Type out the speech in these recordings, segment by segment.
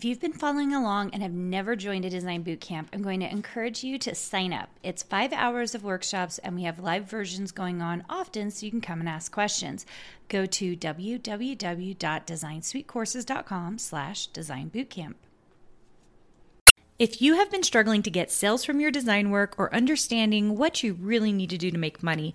If you've been following along and have never joined a design boot camp, I'm going to encourage you to sign up. It's five hours of workshops, and we have live versions going on often so you can come and ask questions. Go to www.designsweetcourses.com slash design bootcamp. If you have been struggling to get sales from your design work or understanding what you really need to do to make money,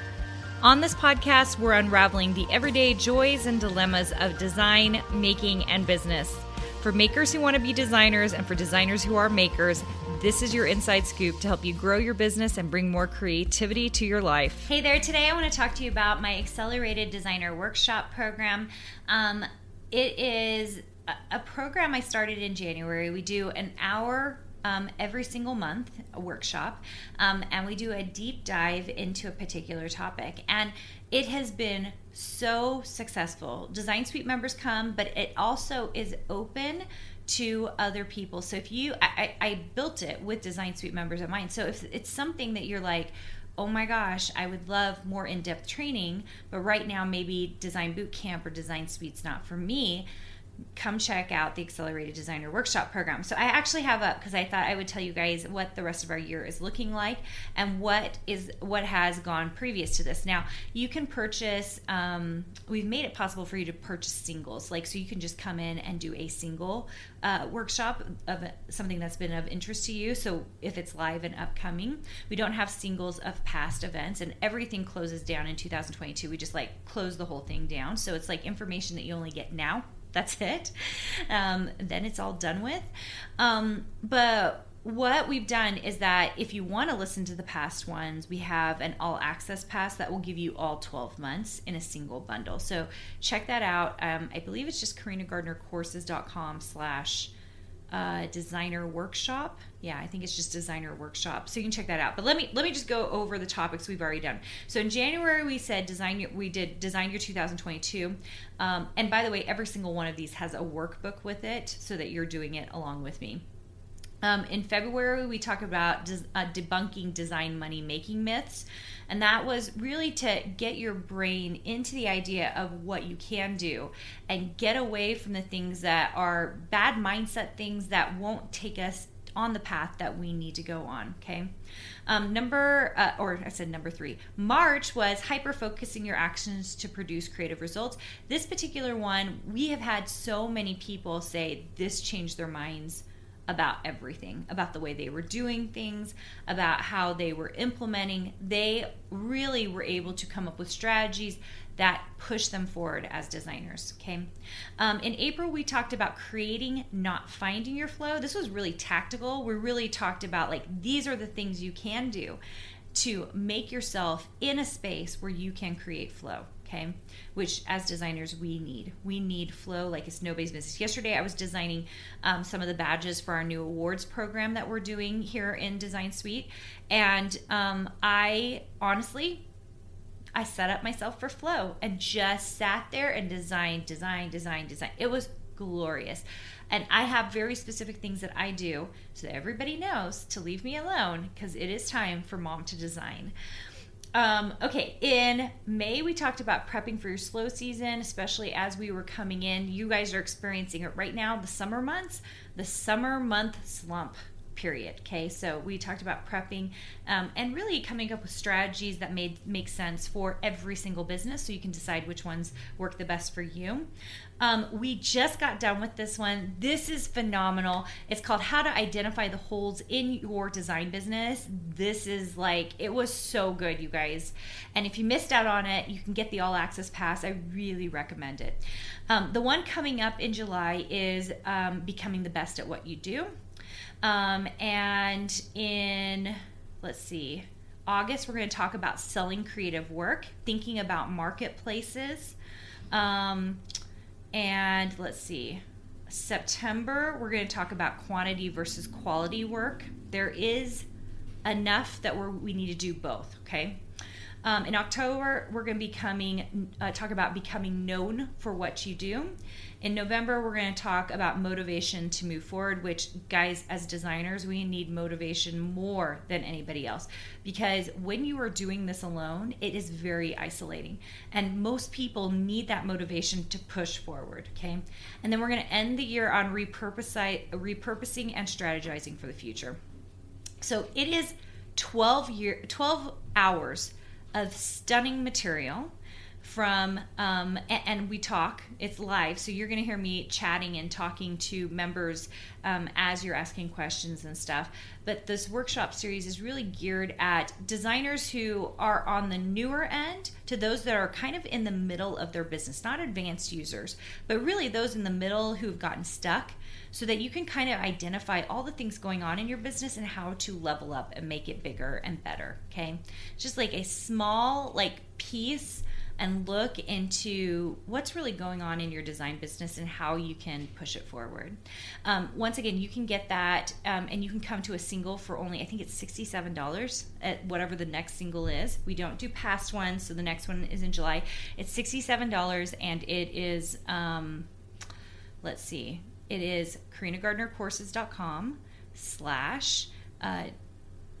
On this podcast, we're unraveling the everyday joys and dilemmas of design, making, and business. For makers who want to be designers and for designers who are makers, this is your inside scoop to help you grow your business and bring more creativity to your life. Hey there, today I want to talk to you about my Accelerated Designer Workshop program. Um, it is a program I started in January. We do an hour um, every single month, a workshop, um, and we do a deep dive into a particular topic. And it has been so successful. Design Suite members come, but it also is open to other people. So if you, I, I built it with Design Suite members of mine. So if it's something that you're like, oh my gosh, I would love more in depth training, but right now maybe Design Boot Camp or Design Suite's not for me come check out the Accelerated Designer Workshop program. So I actually have up because I thought I would tell you guys what the rest of our year is looking like and what is what has gone previous to this. Now you can purchase. Um, we've made it possible for you to purchase singles, like so you can just come in and do a single uh, workshop of something that's been of interest to you. So if it's live and upcoming, we don't have singles of past events, and everything closes down in 2022. We just like close the whole thing down. So it's like information that you only get now that's it. Um, then it's all done with. Um, but what we've done is that if you want to listen to the past ones, we have an all access pass that will give you all 12 months in a single bundle. So check that out. Um, I believe it's just karinagardnercourses.com slash uh, designer workshop. Yeah, I think it's just designer workshop. So you can check that out. But let me let me just go over the topics we've already done. So in January we said design your, we did design your 2022. Um, and by the way, every single one of these has a workbook with it, so that you're doing it along with me. Um, in February, we talked about des- uh, debunking design money making myths. And that was really to get your brain into the idea of what you can do and get away from the things that are bad mindset things that won't take us on the path that we need to go on. Okay. Um, number, uh, or I said number three, March was hyper focusing your actions to produce creative results. This particular one, we have had so many people say this changed their minds about everything, about the way they were doing things, about how they were implementing. They really were able to come up with strategies that push them forward as designers. Okay. Um, in April, we talked about creating, not finding your flow. This was really tactical. We really talked about like these are the things you can do to make yourself in a space where you can create flow okay? Which as designers we need. We need flow like it's nobody's business. Yesterday i was designing um, some of the badges for our new awards program that we're doing here in design suite. And um, i honestly i set up myself for flow and just sat there and designed design design design it was glorious. And i have very specific things that i do so that everybody knows to leave me alone because it is time for mom to design um, okay, in May, we talked about prepping for your slow season, especially as we were coming in. You guys are experiencing it right now, the summer months, the summer month slump period. Okay, so we talked about prepping um, and really coming up with strategies that made make sense for every single business, so you can decide which ones work the best for you. Um, we just got done with this one. This is phenomenal. It's called How to Identify the Holes in Your Design Business. This is like, it was so good, you guys. And if you missed out on it, you can get the All Access Pass. I really recommend it. Um, the one coming up in July is um, Becoming the Best at What You Do. Um, and in, let's see, August, we're going to talk about selling creative work, thinking about marketplaces. Um, and let's see, September, we're going to talk about quantity versus quality work. There is enough that we're, we need to do both, okay? Um, in October, we're going to be coming, uh, talk about becoming known for what you do. In November, we're going to talk about motivation to move forward, which, guys, as designers, we need motivation more than anybody else because when you are doing this alone, it is very isolating. And most people need that motivation to push forward, okay? And then we're going to end the year on repurposing and strategizing for the future. So it is 12 year 12 hours of stunning material from um, and, and, we talk it's live so you're going to hear me chatting and talking to members um, as you're asking questions and stuff. But this workshop series is really geared at designers who are on the newer end to those that are kind of in the middle of their business not advanced users but really those in the middle who've gotten stuck so that you can kind of identify all the things going on in your business and how to level up and make it bigger and better. Okay. Just like a small, like, piece and look into what's really going on in your design business and how you can push it forward. Um, once again, you can get that um, and you can come to a single for only, I think it's $67 at whatever the next single is. We don't do past ones, so the next one is in July. It's $67 and it is, um, let's see, it is karinagardnercourses.com slash uh,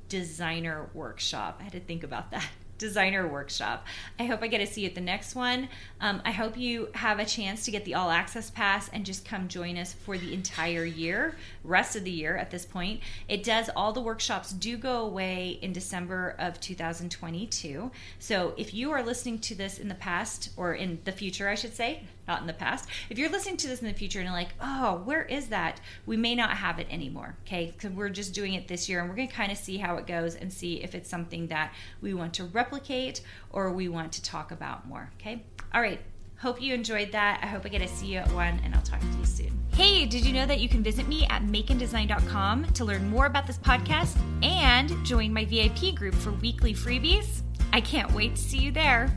designer workshop. I had to think about that designer workshop. I hope I get to see you at the next one. Um, I hope you have a chance to get the all access pass and just come join us for the entire year, rest of the year at this point. It does, all the workshops do go away in December of 2022. So if you are listening to this in the past or in the future, I should say, not in the past. If you're listening to this in the future and you're like, oh, where is that? We may not have it anymore, okay? Because we're just doing it this year and we're going to kind of see how it goes and see if it's something that we want to replicate or we want to talk about more, okay? All right. Hope you enjoyed that. I hope I get to see you at one, and I'll talk to you soon. Hey, did you know that you can visit me at makeanddesign.com to learn more about this podcast and join my VIP group for weekly freebies? I can't wait to see you there.